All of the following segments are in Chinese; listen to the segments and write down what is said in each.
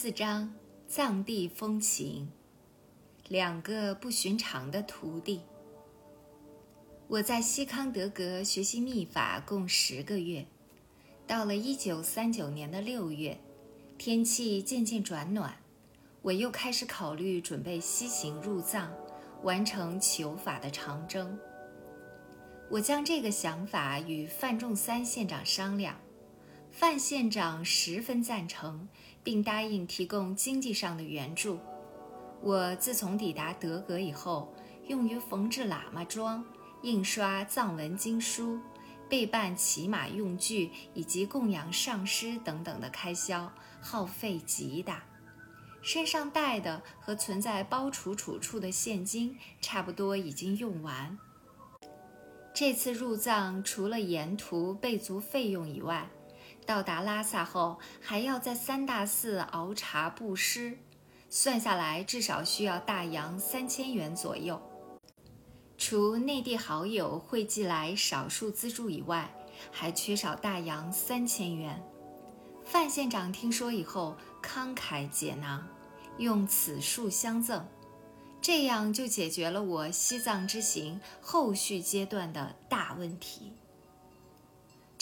四章：藏地风情。两个不寻常的徒弟。我在西康德格学习秘法共十个月，到了一九三九年的六月，天气渐渐转暖，我又开始考虑准备西行入藏，完成求法的长征。我将这个想法与范仲三县长商量。范县长十分赞成，并答应提供经济上的援助。我自从抵达德格以后，用于缝制喇嘛装、印刷藏文经书、备办骑马用具以及供养上师等等的开销耗费极大，身上带的和存在包储储处的现金差不多已经用完。这次入藏除了沿途备足费用以外，到达拉萨后，还要在三大寺熬茶布施，算下来至少需要大洋三千元左右。除内地好友会寄来少数资助以外，还缺少大洋三千元。范县长听说以后，慷慨解囊，用此数相赠，这样就解决了我西藏之行后续阶段的大问题。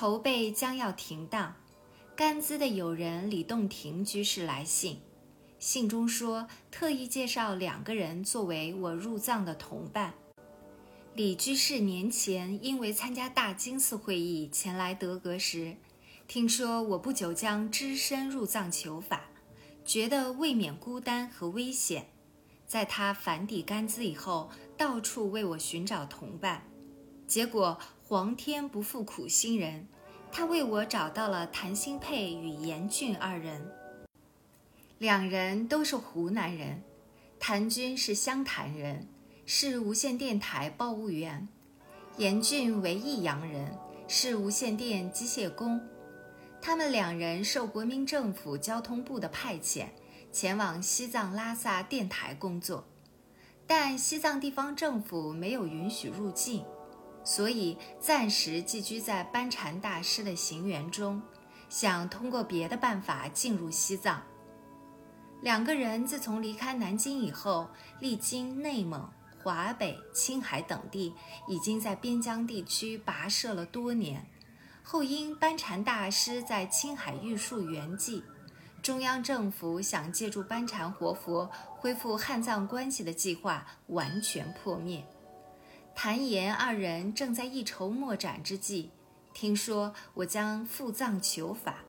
筹备将要停当，甘孜的友人李洞庭居士来信，信中说特意介绍两个人作为我入藏的同伴。李居士年前因为参加大金寺会议前来德格时，听说我不久将只身入藏求法，觉得未免孤单和危险，在他返抵甘孜以后，到处为我寻找同伴，结果。皇天不负苦心人，他为我找到了谭新佩与严俊二人。两人都是湖南人，谭军是湘潭人，是无线电台报务员；严俊为益阳人，是无线电机械工。他们两人受国民政府交通部的派遣，前往西藏拉萨电台工作，但西藏地方政府没有允许入境。所以暂时寄居在班禅大师的行辕中，想通过别的办法进入西藏。两个人自从离开南京以后，历经内蒙、华北、青海等地，已经在边疆地区跋涉了多年。后因班禅大师在青海玉树圆寂，中央政府想借助班禅活佛恢复汉藏关系的计划完全破灭。谭岩二人正在一筹莫展之际，听说我将赴藏求法，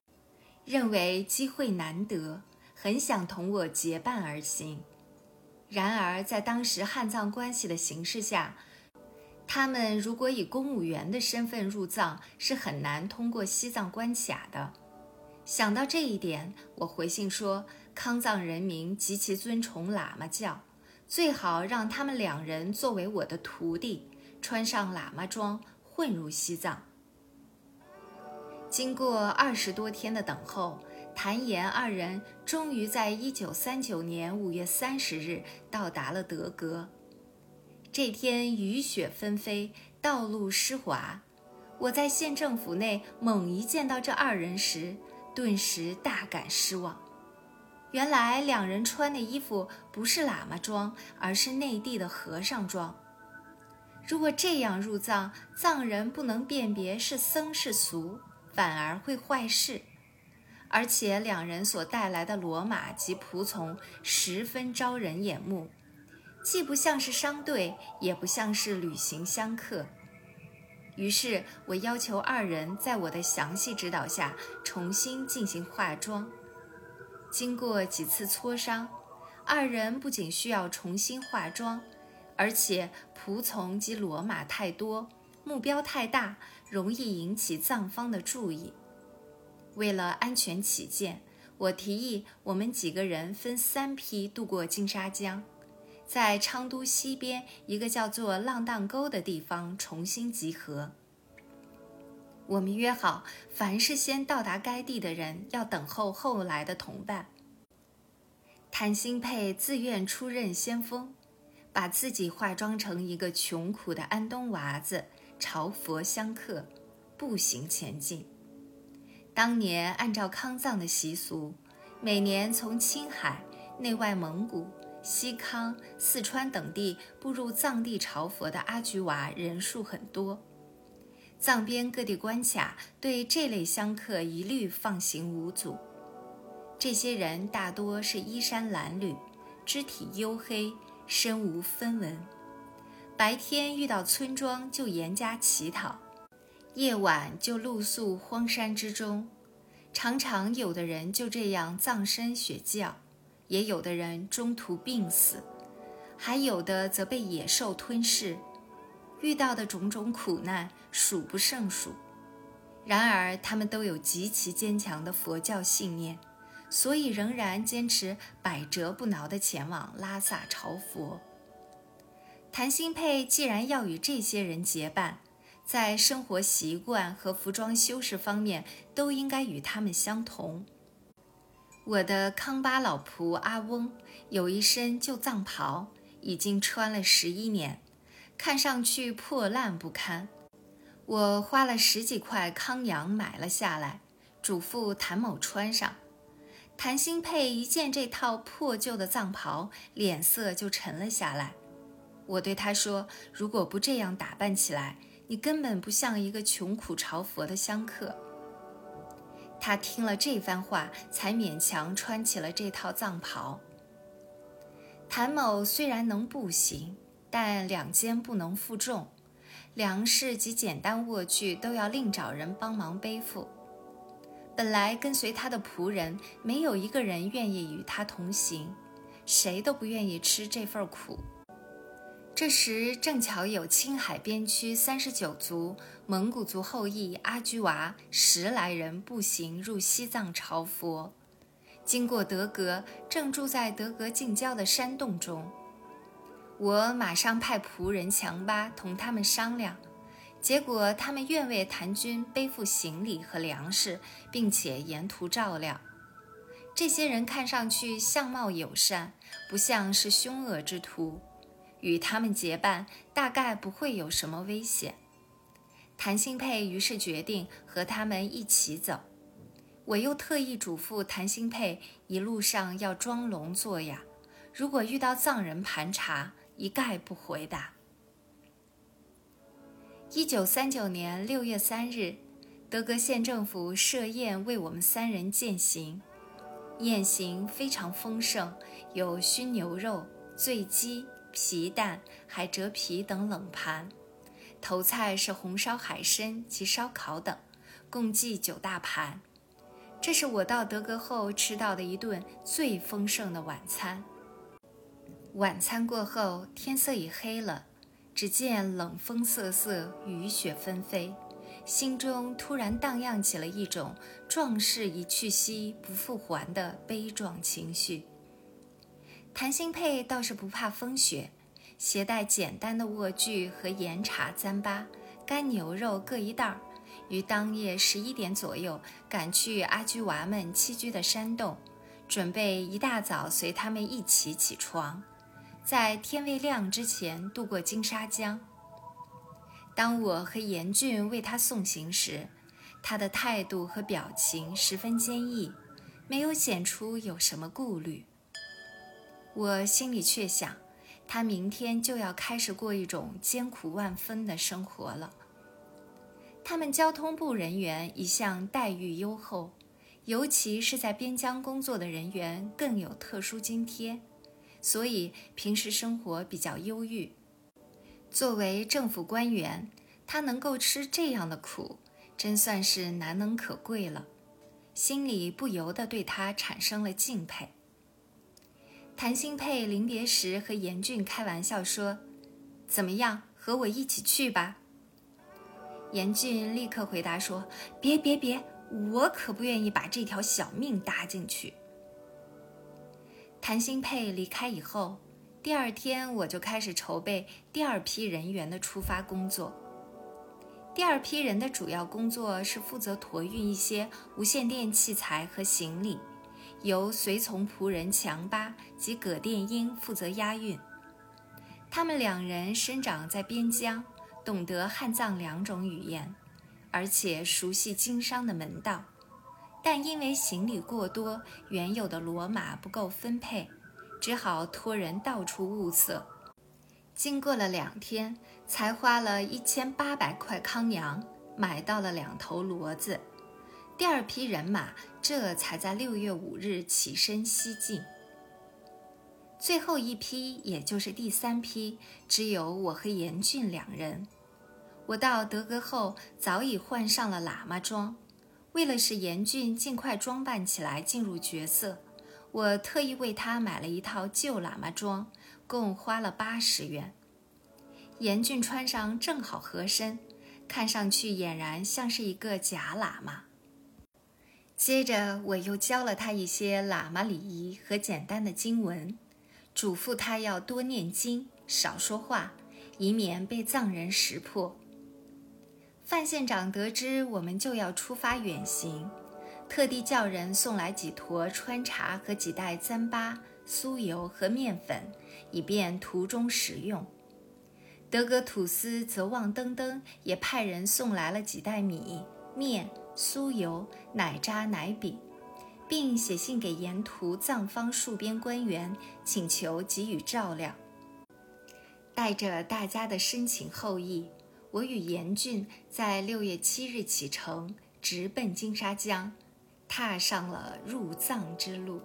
认为机会难得，很想同我结伴而行。然而在当时汉藏关系的形势下，他们如果以公务员的身份入藏，是很难通过西藏关卡的。想到这一点，我回信说，康藏人民极其尊崇喇嘛教。最好让他们两人作为我的徒弟，穿上喇嘛装，混入西藏。经过二十多天的等候，谭岩二人终于在一九三九年五月三十日到达了德格。这天雨雪纷飞，道路湿滑。我在县政府内猛一见到这二人时，顿时大感失望。原来两人穿的衣服不是喇嘛装，而是内地的和尚装。如果这样入藏，藏人不能辨别是僧是俗，反而会坏事。而且两人所带来的骡马及仆从十分招人眼目，既不像是商队，也不像是旅行香客。于是我要求二人在我的详细指导下重新进行化妆。经过几次磋商，二人不仅需要重新化妆，而且仆从及骡马太多，目标太大，容易引起藏方的注意。为了安全起见，我提议我们几个人分三批渡过金沙江，在昌都西边一个叫做浪荡沟的地方重新集合。我们约好，凡是先到达该地的人要等候后来的同伴。谭新佩自愿出任先锋，把自己化妆成一个穷苦的安东娃子，朝佛相克，步行前进。当年按照康藏的习俗，每年从青海、内外蒙古、西康、四川等地步入藏地朝佛的阿菊娃人数很多。藏边各地关卡对这类香客一律放行无阻。这些人大多是衣衫褴褛，肢体黝黑，身无分文。白天遇到村庄就严加乞讨，夜晚就露宿荒山之中。常常有的人就这样葬身雪窖，也有的人中途病死，还有的则被野兽吞噬。遇到的种种苦难数不胜数。然而，他们都有极其坚强的佛教信念。所以仍然坚持百折不挠地前往拉萨朝佛。谭鑫佩既然要与这些人结伴，在生活习惯和服装修饰方面都应该与他们相同。我的康巴老仆阿翁有一身旧藏袍，已经穿了十一年，看上去破烂不堪。我花了十几块康洋买了下来，嘱咐谭某穿上。谭鑫佩一见这套破旧的藏袍，脸色就沉了下来。我对他说：“如果不这样打扮起来，你根本不像一个穷苦朝佛的香客。”他听了这番话，才勉强穿起了这套藏袍。谭某虽然能步行，但两肩不能负重，粮食及简单卧具都要另找人帮忙背负。本来跟随他的仆人没有一个人愿意与他同行，谁都不愿意吃这份苦。这时正巧有青海边区三十九族蒙古族后裔阿居娃十来人步行入西藏朝佛，经过德格，正住在德格近郊的山洞中。我马上派仆人强巴同他们商量。结果，他们愿为谭军背负行李和粮食，并且沿途照料。这些人看上去相貌友善，不像是凶恶之徒。与他们结伴，大概不会有什么危险。谭鑫佩于是决定和他们一起走。我又特意嘱咐谭鑫佩，一路上要装聋作哑，如果遇到藏人盘查，一概不回答。一九三九年六月三日，德格县政府设宴为我们三人饯行。宴席非常丰盛，有熏牛肉、醉鸡、皮蛋、海蜇皮等冷盘，头菜是红烧海参及烧烤等，共计九大盘。这是我到德格后吃到的一顿最丰盛的晚餐。晚餐过后，天色已黑了。只见冷风瑟瑟，雨雪纷飞，心中突然荡漾起了一种壮士一去兮不复还的悲壮情绪。谭鑫佩倒是不怕风雪，携带简单的卧具和盐茶糌粑、干牛肉各一袋儿，于当夜十一点左右赶去阿居娃们栖居的山洞，准备一大早随他们一起起床。在天未亮之前渡过金沙江。当我和严俊为他送行时，他的态度和表情十分坚毅，没有显出有什么顾虑。我心里却想，他明天就要开始过一种艰苦万分的生活了。他们交通部人员一向待遇优厚，尤其是在边疆工作的人员更有特殊津贴。所以平时生活比较忧郁。作为政府官员，他能够吃这样的苦，真算是难能可贵了。心里不由得对他产生了敬佩。谭鑫佩临别时和严俊开玩笑说：“怎么样，和我一起去吧？”严俊立刻回答说：“别别别，我可不愿意把这条小命搭进去。”谭鑫佩离开以后，第二天我就开始筹备第二批人员的出发工作。第二批人的主要工作是负责驮运一些无线电器材和行李，由随从仆人强巴及葛殿英负责押运。他们两人生长在边疆，懂得汉藏两种语言，而且熟悉经商的门道。但因为行李过多，原有的骡马不够分配，只好托人到处物色。经过了两天，才花了一千八百块康洋买到了两头骡子。第二批人马这才在六月五日起身西进。最后一批，也就是第三批，只有我和严俊两人。我到德格后，早已换上了喇嘛装。为了使严俊尽快装扮起来进入角色，我特意为他买了一套旧喇嘛装，共花了八十元。严俊穿上正好合身，看上去俨然像是一个假喇嘛。接着，我又教了他一些喇嘛礼仪和简单的经文。嘱咐他要多念经，少说话，以免被藏人识破。范县长得知我们就要出发远行，特地叫人送来几坨川茶和几袋糌粑、酥油和面粉，以便途中食用。德格土司则旺登登也派人送来了几袋米面、酥油、奶渣、奶饼。并写信给沿途藏方戍边官员，请求给予照料。带着大家的深情厚谊，我与严峻在六月七日启程，直奔金沙江，踏上了入藏之路。